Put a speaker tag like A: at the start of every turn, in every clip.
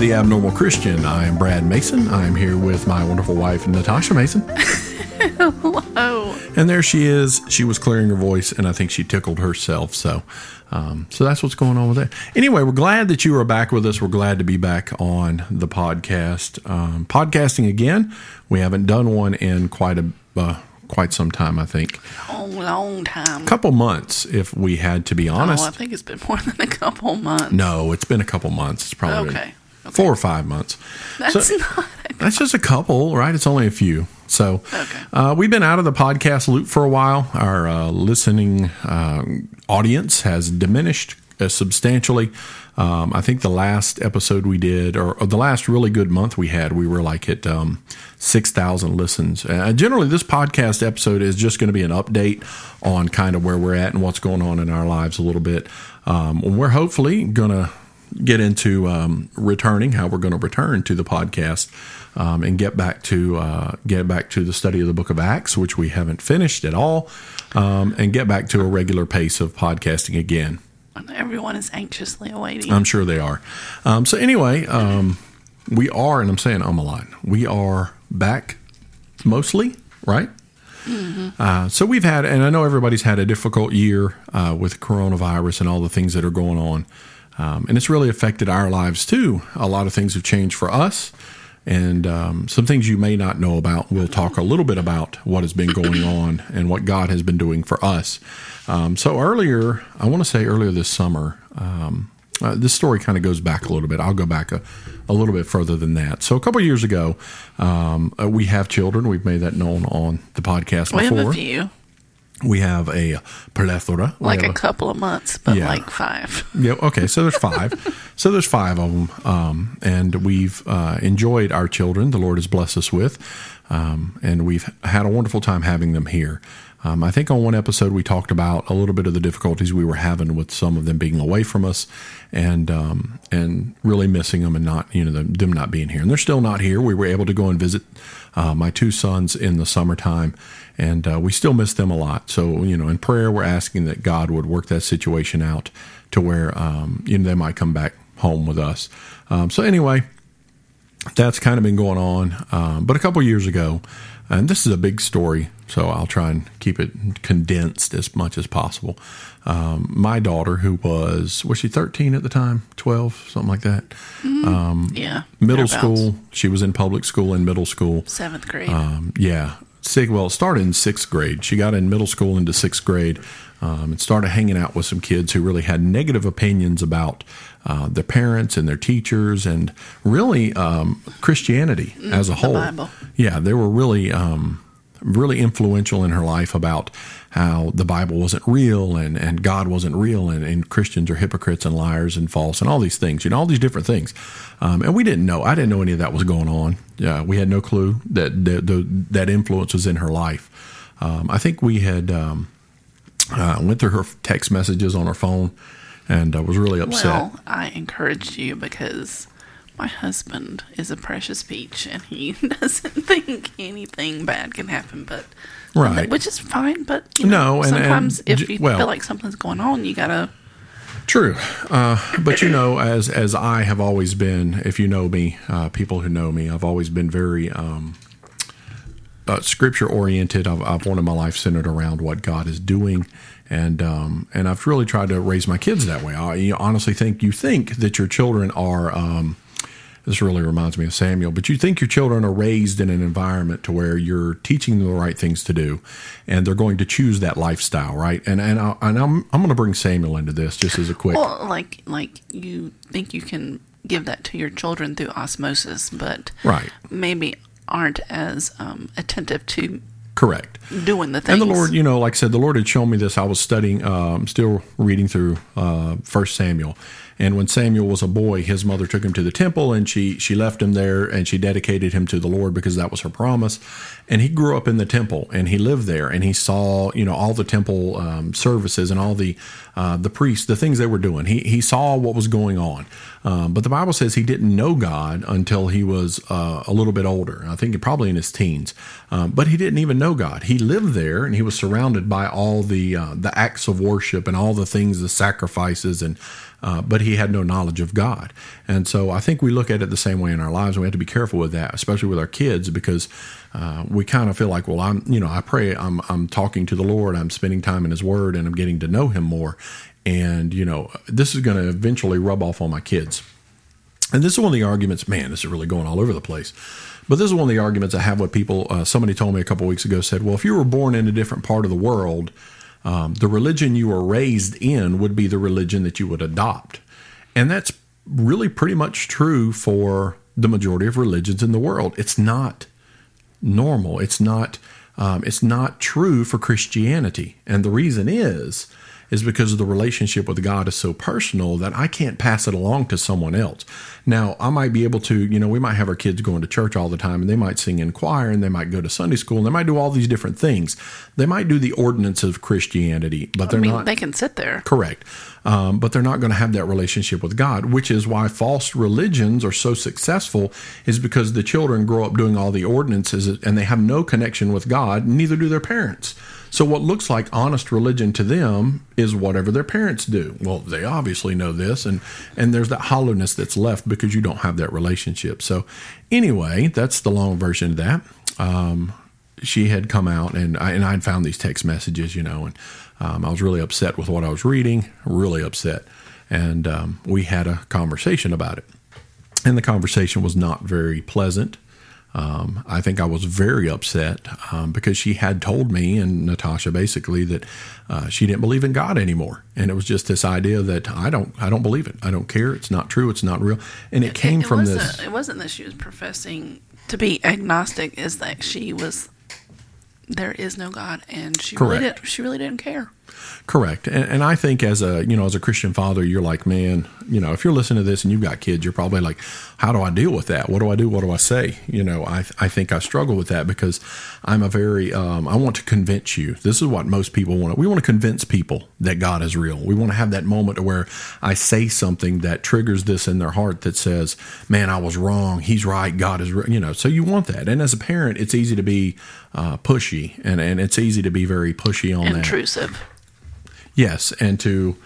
A: welcome back to the Abnormal Christian. I am Brad Mason. I am here with my wonderful wife, Natasha Mason.
B: Hello.
A: And there she is. She was clearing her voice, and I think she tickled herself. So, um, so that's what's going on with that. Anyway, we're glad that you are back with us. We're glad to be back on the podcast, um, podcasting again. We haven't done one in quite a uh, quite some time. I think
B: A long time.
A: a couple months, if we had to be honest.
B: Oh, I think it's been more than a couple months.
A: no, it's been a couple months. It's probably been
B: Okay. Okay.
A: four or five months.
B: That's
A: So-
B: not.
A: That's just a couple, right? It's only a few. So
B: Okay.
A: uh, we've been out of the podcast loop for a while. Our uh, listening uh, audience has diminished uh, substantially. Um, I think the last episode we did, or, or the last really good month we had, we were like at um, 6,000 listens. Uh, generally, this podcast episode is just going to be an update on kind of where we're at and what's going on in our lives a little bit. Um, and we're hopefully going to get into um, returning, how we're going to return to the podcast, um, and get back to uh, get back to the study of the Book of Acts, which we haven't finished at all, um, and get back to a regular pace of podcasting again.
B: everyone is anxiously awaiting.
A: I'm sure they are. Um, so anyway, um, we are, and I'm saying I'm a lot. We are back mostly, right? Uh, so we've had, and I know everybody's had a difficult year uh, with coronavirus and all the things that are going on, um, and it's really affected our lives too. A lot of things have changed for us, and um, some things you may not know about. We'll talk a little bit about what has been going on and what God has been doing for us. Um, so earlier, I want to say earlier this summer, um, uh, this story kind of goes back a little bit. I'll go back a, a little bit further than that. So a couple years ago, um, uh, we have children. We've made that known on the podcast
B: we have
A: before.
B: a few,
A: We have a plethora. We
B: like
A: have
B: a couple of months, but
A: Yeah.
B: like five.
A: yeah. Okay. So there's five. so there's five of them, um, and we've uh, enjoyed our children. The Lord has blessed us with, um, and we've had a wonderful time having them here. Um, I think on one episode we talked about a little bit of the difficulties we were having with some of them being away from us, and um, and really missing them and not you know them, them not being here. And they're still not here. We were able to go and visit uh, my two sons in the summertime, and uh, we still miss them a lot. So you know, in prayer, we're asking that God would work that situation out to where um, you know they might come back home with us. Um, so anyway, that's kind of been going on. Um, but a couple years ago, and this is a big story, so I'll try and keep it condensed as much as possible. Um, my daughter, who was was she thirteen at the time, twelve, something like that,
B: Yeah.
A: middle school. She was in public school in middle school.
B: Seventh grade.
A: Um, yeah. Sig, well, it started in sixth grade. She got in middle school into sixth grade um, and started hanging out with some kids who really had negative opinions about uh, their parents and their teachers and really um, Christianity as a whole.
B: Bible.
A: Yeah, they were really, um, really influential in her life about how the Bible wasn't real and, and God wasn't real and, and Christians are hypocrites and liars and false and all these things, you know, all these different things. Um, and we didn't know, I didn't know any of that was going on. Yeah, we had no clue that the, that influence was in her life. Um, I think we had um, uh, went through her text messages on her phone and uh, was really upset.
B: well, I encouraged you because my husband is a precious peach, and he doesn't think anything bad can happen. But
A: Right.
B: which is fine. But you know,
A: No, and- and
B: sometimes if you
A: well-
B: feel like something's going on, you gotta.
A: True, uh, but you know, as as I have always been, if you know me, uh, people who know me, I've always been very um, uh, scripture oriented. I've, I've wanted my life centered around what God is doing, and um, and I've really tried to raise my kids that way. I you honestly think you think that your children are. Um, this really reminds me of Samuel, but you think your children are raised in an environment to where you're teaching them the right things to do, and they're going to choose that lifestyle, right? And and, I, and I'm I'm going to bring Samuel into this just as a quick.
B: Well, like like you think you can give that to your children through osmosis, but
A: Right.
B: maybe aren't as um, attentive to
A: Correct.
B: doing the things.
A: And the Lord, you know, like I said, the Lord had shown me this. I was studying, um, still reading through uh, First Samuel, and when Samuel was a boy, his mother took him to the temple, and she she left him there, and she dedicated him to the Lord because that was her promise. And he grew up in the temple, and he lived there, and he saw, you know, all the temple um, services and all the uh, the priests, the things they were doing. He he saw what was going on, um, but the Bible says he didn't know God until he was uh, a little bit older. I think probably in his teens, um, but he didn't even know God. He lived there and he was surrounded by all the uh, the acts of worship and all the things, the sacrifices, and uh, but he had no knowledge of God. And so I think we look at it the same way in our lives. We have to be careful with that, especially with our kids, because uh, we kind of feel like, well, I'm, you know, I pray, I'm, I'm talking to the Lord, I'm spending time in His Word, and I'm getting to know Him more. And you know, this is going to eventually rub off on my kids. And this is one of the arguments. Man, this is really going all over the place. But this is one of the arguments I have with people. Uh, somebody told me a couple weeks ago said, "Well, if you were born in a different part of the world, um, the religion you were raised in would be the religion that you would adopt," and that's really pretty much true for the majority of religions in the world. It's not normal. It's not. Um, it's not true for Christianity, and the reason is is because the relationship with God is so personal that I can't pass it along to someone else. Now, I might be able to, you know, we might have our kids going to church all the time and they might sing in choir and they might go to Sunday school and they might do all these different things. They might do the ordinance of Christianity, but they're
B: I mean,
A: not.
B: They can sit there.
A: Correct. Um, but they're not going to have that relationship with God, which is why false religions are so successful, is because the children grow up doing all the ordinances and they have no connection with God, neither do their parents. So, what looks like honest religion to them is whatever their parents do. Well, they obviously know this, and, and there's that hollowness that's left because you don't have that relationship. So, anyway, that's the long version of that. Um, she had come out, and I, and I'd found these text messages, you know, and um, I was really upset with what I was reading, really upset. And um, we had a conversation about it. And the conversation was not very pleasant. Um, I think I was very upset um, because she had told me and Natasha basically that uh, she didn't believe in God anymore, and it was just this idea that I don't, I don't believe it. I don't care. It's not true. It's not real. And it came
B: it, it
A: from this.
B: It wasn't that she was professing to be agnostic; is that she was there is no God, and she really didn't. She really didn't care.
A: Correct, and, and I think as a you know as a Christian father, you're like, man, you know, if you're listening to this and you've got kids, you're probably like, how do I deal with that? What do I do? What do I say? You know, I I think I struggle with that because I'm a very um, I want to convince you. This is what most people want. We want to convince people that God is real. We want to have that moment where I say something that triggers this in their heart that says, man, I was wrong. He's right. God is, you know. So you want that, and as a parent, it's easy to be uh, pushy, and and it's easy to be very pushy on that.
B: Intrusive.
A: Yes, and to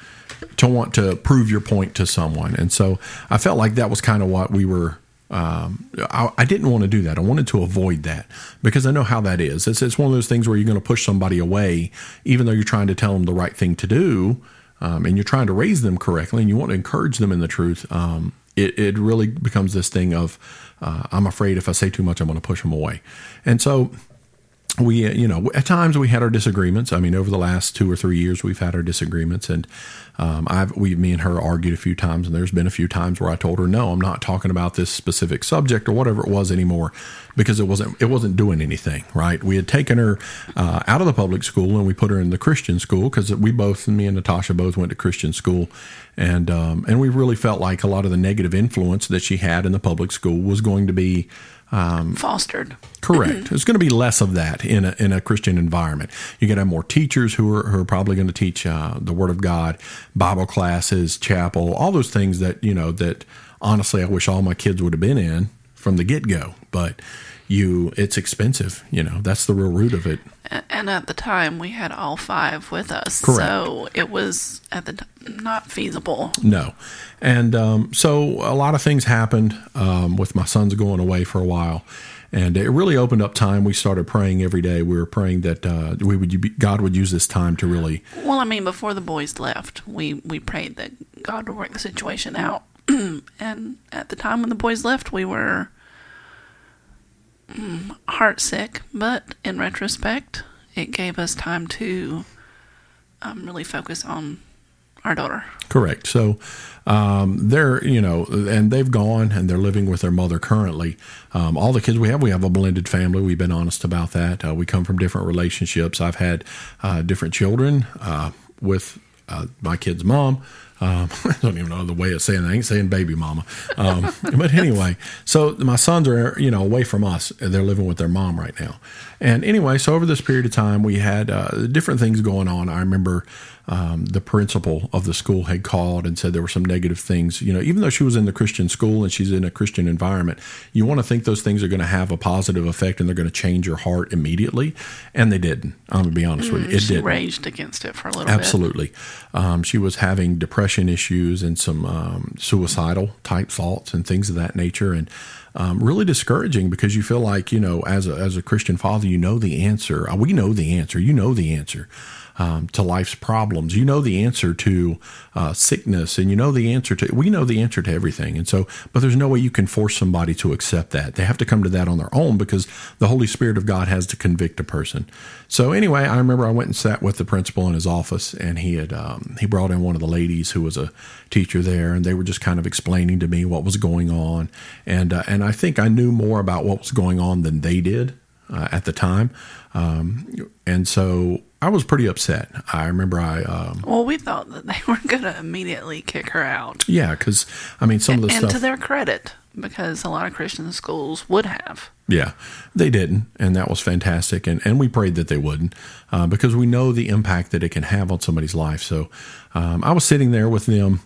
A: to want to prove your point to someone, and so I felt like that was kind of what we were. Um, I, I didn't want to do that. I wanted to avoid that because I know how that is. It's it's one of those things where you're going to push somebody away, even though you're trying to tell them the right thing to do, um, and you're trying to raise them correctly, and you want to encourage them in the truth. Um, it it really becomes this thing of uh, I'm afraid if I say too much, I'm going to push them away, and so we, uh, you know, at times we had our disagreements. I mean, over the last two or three years, we've had our disagreements, and um, I've we, me and her argued a few times, and there's been a few times where I told her, no, I'm not talking about this specific subject or whatever it was anymore, because it wasn't it wasn't doing anything. Right? We had taken her uh, out of the public school and we put her in the Christian school because we both, me and Natasha, both went to Christian school, and um, and we really felt like a lot of the negative influence that she had in the public school was going to be
B: Fostered.
A: Correct. It's going to be less of that in a, in a Christian environment. You're going to have more teachers who are, who are probably going to teach uh, the Word of God, Bible classes, chapel, all those things that, you know, that honestly I wish all my kids would have been in from the get go. But you, it's expensive. You know, that's the real root of it.
B: And at the time, we had all five with us,
A: Correct.
B: so it was at the t- not feasible.
A: No. And um, so a lot of things happened um, with my sons going away for a while. And it really opened up time. We started praying every day. We were praying that uh, we would God would use this time to really
B: Well, I mean, before the boys left, we we prayed that God would work the situation out. and at the time when the boys left, we were mm, heartsick. But in retrospect, it gave us time to um, really focus on our daughter.
A: Correct. So um, they're, you know, and they've gone and they're living with their mother currently. Um, all the kids we have, we have a blended family. We've been honest about that. Uh, we come from different relationships. I've had uh, different children uh, with uh, my kid's mom. Um, I don't even know the way of saying that. I ain't saying baby mama. Um, but anyway, so my sons are, you know, away from us. They're living with their mom right now. And anyway, so over this period of time, we had uh, different things going on. I remember um, the principal of the school had called and said there were some negative things. You know, even though she was in the Christian school and she's in a Christian environment, you want to think those things are going to have a positive effect and they're going to change your heart immediately. And they didn't. I'm going to be honest mm, with you.
B: It
A: she did.
B: raged against it for a little
A: Absolutely. bit. Absolutely. Um, she was having depression issues and some um, suicidal type thoughts and things of that nature. And um, really discouraging because you feel like you know as a, as a Christian father you know the answer. Uh, we know the answer. You know the answer um, to life's problems. You know the answer to uh, sickness, and you know the answer to. We know the answer to everything, and so, but there's no way you can force somebody to accept that. They have to come to that on their own because the Holy Spirit of God has to convict a person. So anyway, I remember I went and sat with the principal in his office, and he had um, he brought in one of the ladies who was a teacher there, and they were just kind of explaining to me what was going on, and uh, and I think I knew more about what was going on than they did uh, at the time, um, and so I was pretty upset. I remember I. Um,
B: well, we thought that they were going to immediately kick her out.
A: Yeah, because I mean, some of the
B: and
A: stuff.
B: to their credit, because a lot of Christian schools would have.
A: Yeah, they didn't, and that was fantastic. And and we prayed that they wouldn't, uh, because we know the impact that it can have on somebody's life. So, um, I was sitting there with them,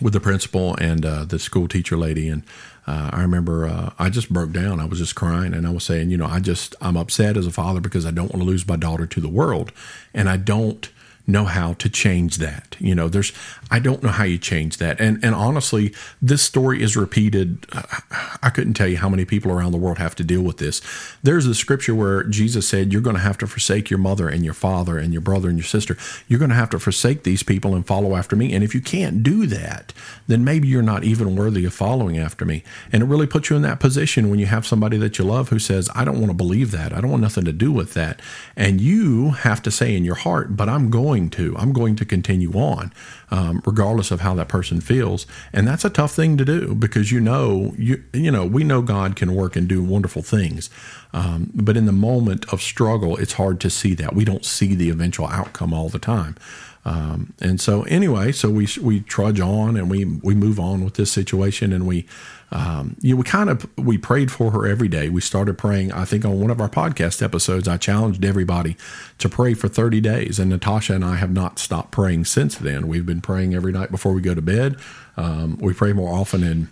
A: with the principal and uh, the school teacher lady, and uh, I remember uh, I just broke down. I was just crying, and I was saying, you know, I just I'm upset as a father because I don't want to lose my daughter to the world, and I don't know how to change that. You know, there's I don't know how you change that. And and honestly, this story is repeated. I couldn't tell you how many people around the world have to deal with this. There's a scripture where Jesus said, "You're going to have to forsake your mother and your father and your brother and your sister. You're going to have to forsake these people and follow after me. And if you can't do that, then maybe you're not even worthy of following after me." And it really puts you in that position when you have somebody that you love who says, "I don't want to believe that. I don't want nothing to do with that." And you have to say in your heart, "But I'm going going to. I'm going to continue on, um, regardless of how that person feels. And that's a tough thing to do because you know, you you know, we know God can work and do wonderful things, um, but in the moment of struggle, it's hard to see that. We don't see the eventual outcome all the time. Um, and so anyway, so we we trudge on and we we move on with this situation and we um, you know, we kind of we prayed for her every day. We started praying. I think on one of our podcast episodes, I challenged everybody to pray for 30 days, and Natasha and I have not stopped praying since then. We've been praying every night before we go to bed. Um, we pray more often in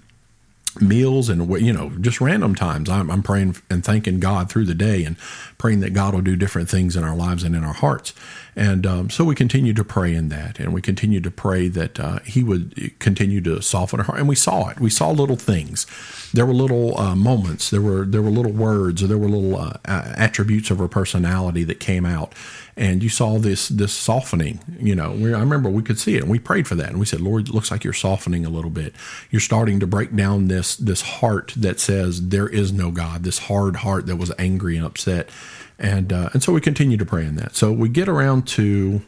A: meals and you know just random times I'm, I'm, praying and thanking god through the day and praying that god will do different things in our lives and in our hearts and um, so we continue to pray in that and we continue to pray that uh, he would continue to soften our heart. And we saw it. We saw little things. There were little uh, moments. There were there were little words or there were little uh, attributes of her personality that came out. And you saw this this softening. You know, we, I remember we could see it, and we prayed for that, and we said, "Lord, it looks like you're softening a little bit. You're starting to break down this this heart that says there is no God, this hard heart that was angry and upset." And uh, and so we continue to pray in that. So we get around to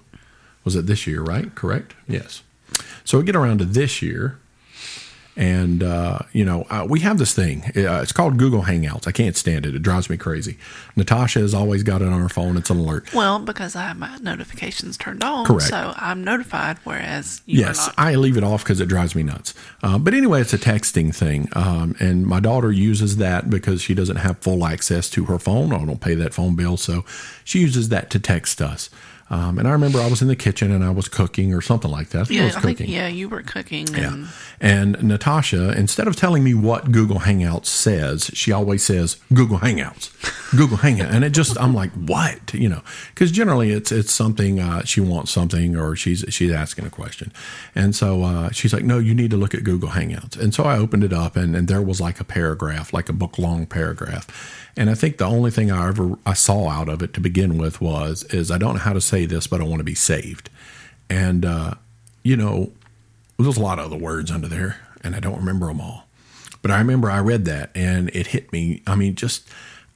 A: was it this year, right? Correct? Yes. So we get around to this year, and, uh, you know, uh, we have this thing. Uh, it's called Google Hangouts. I can't stand it. It drives me crazy. Natasha has always got it on her phone. It's an alert.
B: Well, because I have my notifications turned on.
A: Correct.
B: So I'm notified, whereas yes,
A: I leave it off because it drives me nuts. Uh, but anyway, it's a texting thing. Um, and my daughter uses that because she doesn't have full access to her phone. I don't pay that phone bill. So she uses that to text us. Um, and I remember I was in the kitchen and I was cooking or something like that. I
B: yeah,
A: I was
B: I
A: cooking.
B: Think, yeah, you were cooking.
A: And, yeah. And Natasha, instead of telling me what Google Hangouts says, she always says Google Hangouts, Google Hangout, and it just I'm like, what? You know, because generally it's it's something uh, she wants something or she's she's asking a question, and so uh, she's like, no, you need to look at Google Hangouts, and so I opened it up and, and there was like a paragraph, like a book long paragraph and I think the only thing I ever I saw out of it to begin with was is I don't know how to say this, but I want to be saved. And uh, you know, there's a lot of other words under there, and I don't remember them all. But I remember I read that, and it hit me. I mean, just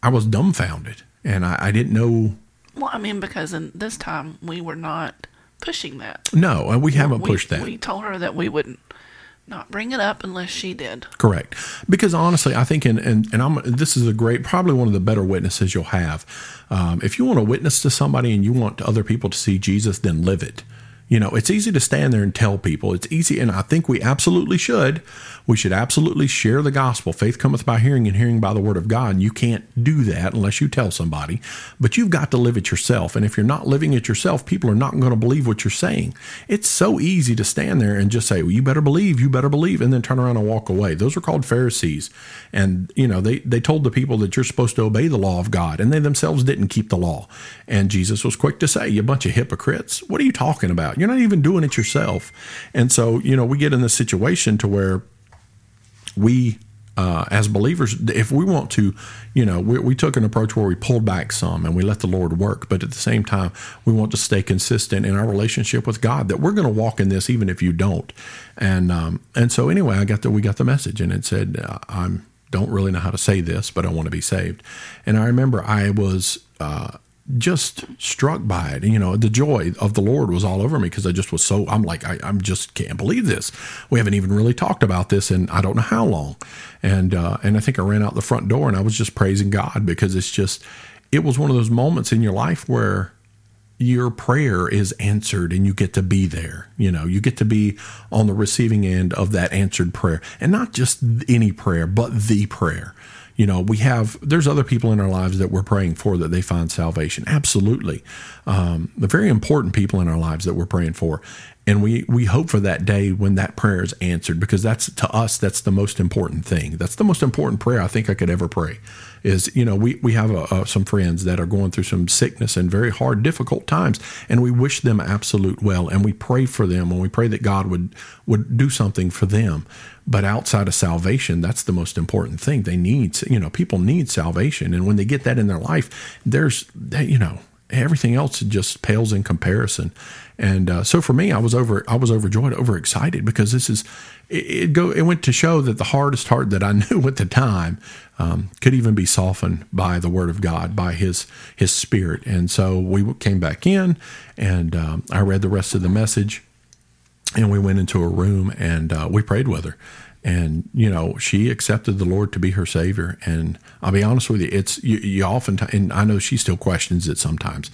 A: I was dumbfounded, and I, I didn't know.
B: Well, I mean, because in this time we were not pushing that.
A: No, and we haven't
B: we,
A: pushed that.
B: We told her that we wouldn't not bring it up unless she did.
A: Correct. Because honestly, I think, and and, and I'm this is a great, probably one of the better witnesses you'll have. Um, if you want to witness to somebody and you want other people to see Jesus, then live it. You know, it's easy to stand there and tell people. It's easy, and I think we absolutely should. We should absolutely share the gospel. Faith cometh by hearing, and hearing by the word of God. And you can't do that unless you tell somebody. But you've got to live it yourself. And if you're not living it yourself, people are not going to believe what you're saying. It's so easy to stand there and just say, "Well, you better believe, you better believe," and then turn around and walk away. Those are called Pharisees, and you know they they told the people that you're supposed to obey the law of God, and they themselves didn't keep the law. And Jesus was quick to say, "You bunch of hypocrites! What are you talking about? You're not even doing it yourself." And so you know we get in this situation to where we uh, as believers, if we want to, you know, we, we, took an approach where we pulled back some and we let the Lord work, but at the same time, we want to stay consistent in our relationship with God. That we're going to walk in this even if you don't. And um, and so anyway, I got the we got the message and it said uh, I'm don't really know how to say this, but I want to be saved. And I remember I was. Uh, just struck by it. You know, the joy of the Lord was all over me because I just was so, I'm like, I, I'm just can't believe this. We haven't even really talked about this in I don't know how long. And, uh, and I think I ran out the front door and I was just praising God because it's just, it was one of those moments in your life where your prayer is answered and you get to be there. You know, you get to be on the receiving end of that answered prayer and not just any prayer, but the prayer you know we have there's other people in our lives that we're praying for that they find salvation. Absolutely. Um, the very important people in our lives that we're praying for and we we hope for that day when that prayer is answered because that's to us that's the most important thing. That's the most important prayer i think i could ever pray is you know we we have a, a, some friends that are going through some sickness and very hard difficult times and we wish them absolute well and we pray for them and we pray that god would would do something for them. But outside of salvation that's the most important thing. They need you know people need salvation and when they get that in their life there's you know everything else just pales in comparison. And uh, so for me i was over i was overjoyed overexcited because this is it, it, go it went to show that the hardest heart that i knew at the time um, could even be softened by the word of god by his his spirit. And so we came back in and um, i read the rest of the message and we went into a room and uh, we prayed with her and you know she accepted the lord to be her savior. And i'll be honest with you it's you, you often and i know she still questions it sometimes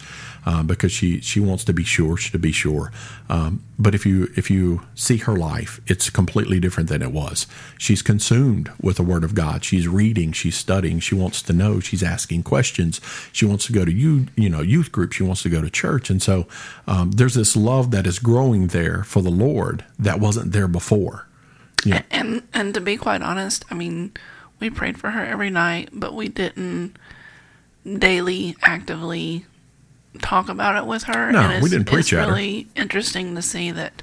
A: uh, because she she wants to be sure to be sure. Um, but if you if you see her life it's completely different than it was. She's consumed with the word of god. She's reading she's studying. She wants to know. She's asking questions. She wants to go to you you know youth group. She wants to go to church. And so um, there's this love that is growing there for the lord that wasn't there before
B: yeah. And and to be quite honest, I mean, we prayed for her every night, but we didn't daily actively talk about it with her.
A: No,
B: and
A: we didn't preach
B: it's
A: at
B: really her. interesting to see that.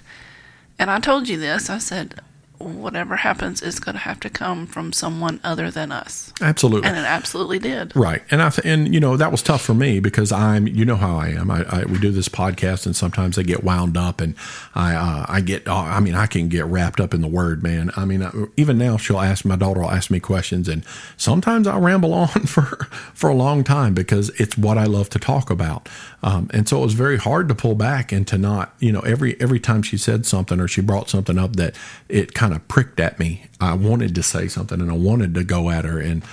B: And I told you this. I said whatever happens is going to have to come from someone other than us.
A: Absolutely,
B: and it absolutely did.
A: Right, and I and you know that was tough for me because I'm you know how I am. I, I we do this podcast and sometimes I get wound up and I uh, I get uh, I mean I can get wrapped up in the word, man. I mean uh, even now she'll ask my daughter will ask me questions and sometimes I'll ramble on for for a long time because it's what I love to talk about. Um, and so it was very hard to pull back and to not you know every every time she said something or she brought something up that it kind of pricked at me. I wanted to say something and I wanted to go at her. And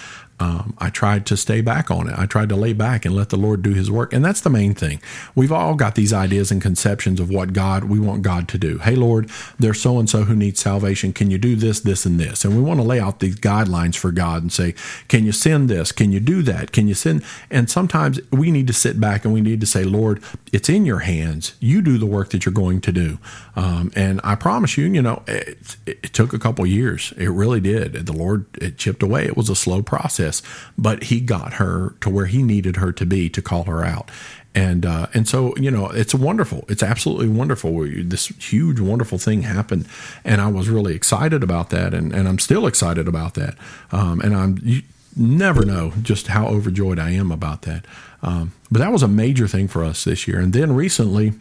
A: um, I tried to stay back on it. I tried to lay back and let the Lord do His work. And that's the main thing. We've all got these ideas and conceptions of what God, we want God to do. Hey, Lord, there's so and so who needs salvation. Can you do this, this, and this? And we want to lay out these guidelines for God and say, can you send this? Can you do that? Can you send? And sometimes we need to sit back and we need to say, Lord, it's in your hands. You do the work that you're going to do. Um, and I promise you, you know, it, it took a couple years. It really did. The Lord, it chipped away. It was a slow process this, but he got her to where he needed her to be to call her out. And uh, and so you know it's wonderful. It's absolutely wonderful. This huge, wonderful thing happened, and I was really excited about that, and, and I'm still excited about that. Um, and I'm you never know just how overjoyed I am about that. Um, but that was a major thing for us this year. And then recently,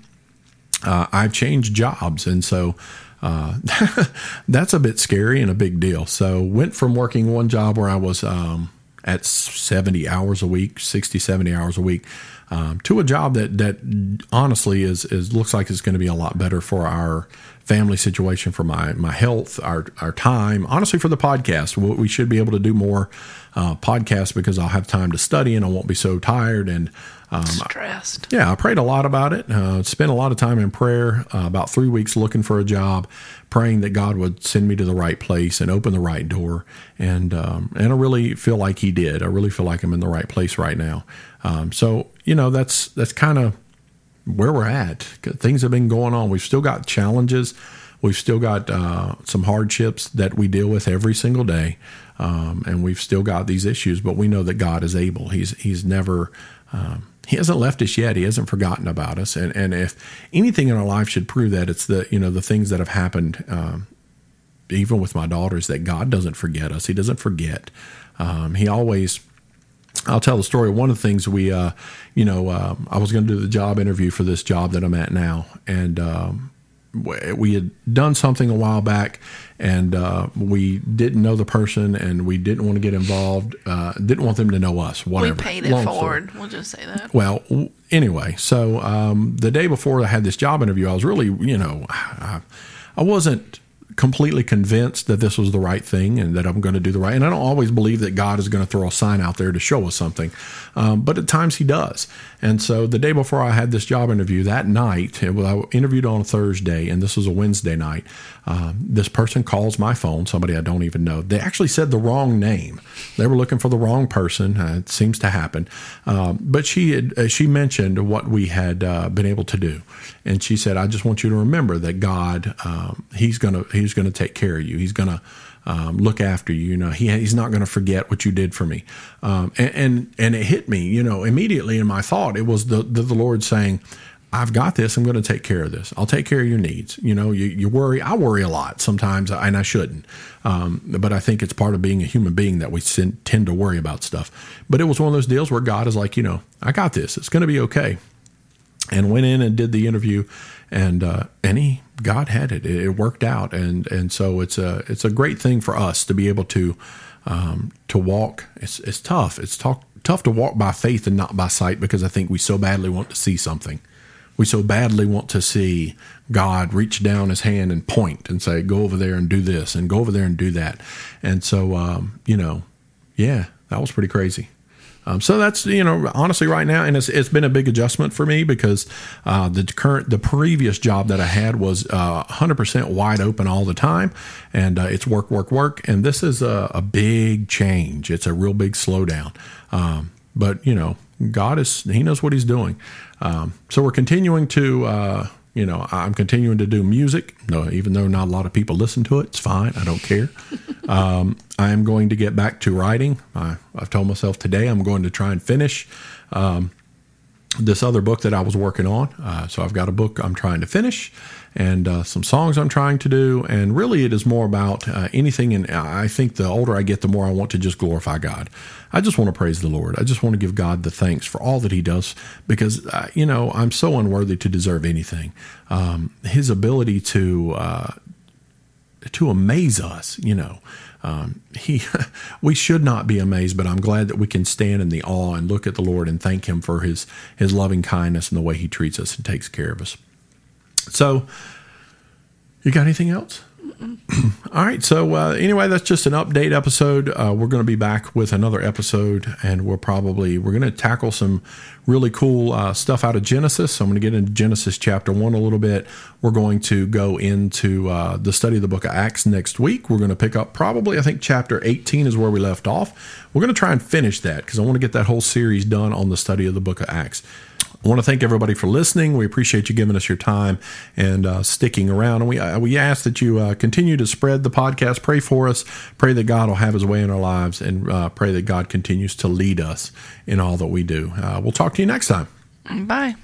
A: uh, I've changed jobs, and so uh, that's a bit scary and a big deal. So went from working one job where I was um, at 70 hours a week, 60, 70 hours a week, um, to a job that that honestly is is looks like it's going to be a lot better for our family situation, for my my health, our our time. Honestly, for the podcast, we should be able to do more uh, podcasts because I'll have time to study and I won't be so tired and Um,
B: Stressed.
A: yeah, I prayed a lot about it. Uh, spent a lot of time in prayer, uh, about three weeks looking for a job, praying that God would send me to the right place and open the right door. And um, and I really feel like He did. I really feel like I'm in the right place right now. Um, so you know, that's that's kind of where we're at. Things have been going on. We've still got challenges. We've still got uh, some hardships that we deal with every single day, um, and we've still got these issues. But we know that God is able. He's He's never um, he hasn't left us yet. He hasn't forgotten about us. And and if anything in our life should prove that, it's the you know the things that have happened. Um, even with my daughters, that God doesn't forget us. He doesn't forget. Um, he always. I'll tell the story. One of the things we, uh, you know, uh, I was going to do the job interview for this job that I'm at now, and um, we had done something a while back and uh, we didn't know the person and we didn't want to get involved uh, didn't want them to know us whatever
B: We paid it
A: Long
B: forward.
A: story.
B: We'll just say that.
A: well anyway so um, the day before i had this job interview i was really you know i, I wasn't completely convinced that this was the right thing and that i'm going to do the right and i don't always believe that god is going to throw a sign out there to show us something um, but at times he does. And so the day before i had this job interview that night was, i interviewed on a thursday and this was a wednesday night um, this person calls my phone somebody i don't even know. They actually said the wrong name. They were looking for the wrong person uh, it seems to happen um, but she had uh, she mentioned what we had uh, been able to do. And she said i just want you to remember that god um, he's gonna he's gonna take care of you he's gonna um, look after you. You know, he, he's not going to forget what you did for me. Um, and, and, and it hit me, you know, immediately in my thought, it was the, the, the Lord saying, I've got this. I'm going to take care of this. I'll take care of your needs. You know, you, you worry. I worry a lot sometimes, and I shouldn't. Um, but I think it's part of being a human being that we tend to worry about stuff. But it was one of those deals where God is like, you know, I got this. It's going to be okay. And went in and did the interview, and uh, and he God had it. It worked out, and and so it's a it's a great thing for us to be able to um, to walk. It's it's tough. It's talk, tough to walk by faith and not by sight because I think we so badly want to see something. We so badly want to see God reach down His hand and point and say, "Go over there and do this," and go over there and do that. And so, um, you know, yeah, that was pretty crazy. Um, so that's you know honestly right now, and it's it's been a big adjustment for me because uh, the current the previous job that I had was uh, 100% wide open all the time, and uh, it's work work work, and this is a, a big change. It's a real big slowdown, um, but you know God is He knows what He's doing. Um, so we're continuing to uh, you know, I'm continuing to do music. No, even though not a lot of people listen to it, it's fine. I don't care. Um, I am going to get back to writing. I, have told myself today I'm going to try and finish um, this other book that I was working on. Uh, so I've got a book I'm trying to finish and uh, some songs I'm trying to do. And really, it is more about uh, anything. And I think the older I get, the more I want to just glorify God. I just want to praise the Lord. I just want to give God the thanks for all that He does because, uh, you know, I'm so unworthy to deserve anything. Um, his ability to, uh, to amaze us, you know. Um, he, we should not be amazed, but I'm glad that we can stand in the awe and look at the Lord and thank Him for His His loving kindness and the way He treats us and takes care of us. So, you got anything else? All right. So uh, anyway, that's just an update episode. Uh, we're going to be back with another episode, and we're probably we're going to tackle some really cool uh, stuff out of Genesis. So I'm going to get into Genesis chapter one a little bit. We're going to go into uh, the study of the book of Acts next week. We're going to pick up probably I think chapter 18 is where we left off. We're going to try and finish that because I want to get that whole series done on the study of the book of Acts. I want to thank everybody for listening. We appreciate you giving us your time and uh, sticking around. And we uh, we ask that you uh, continue to spread the podcast. Pray for us. Pray that God will have His way in our lives, and uh, pray that God continues to lead us in all that we do. Uh, we'll talk to you next time.
B: Bye.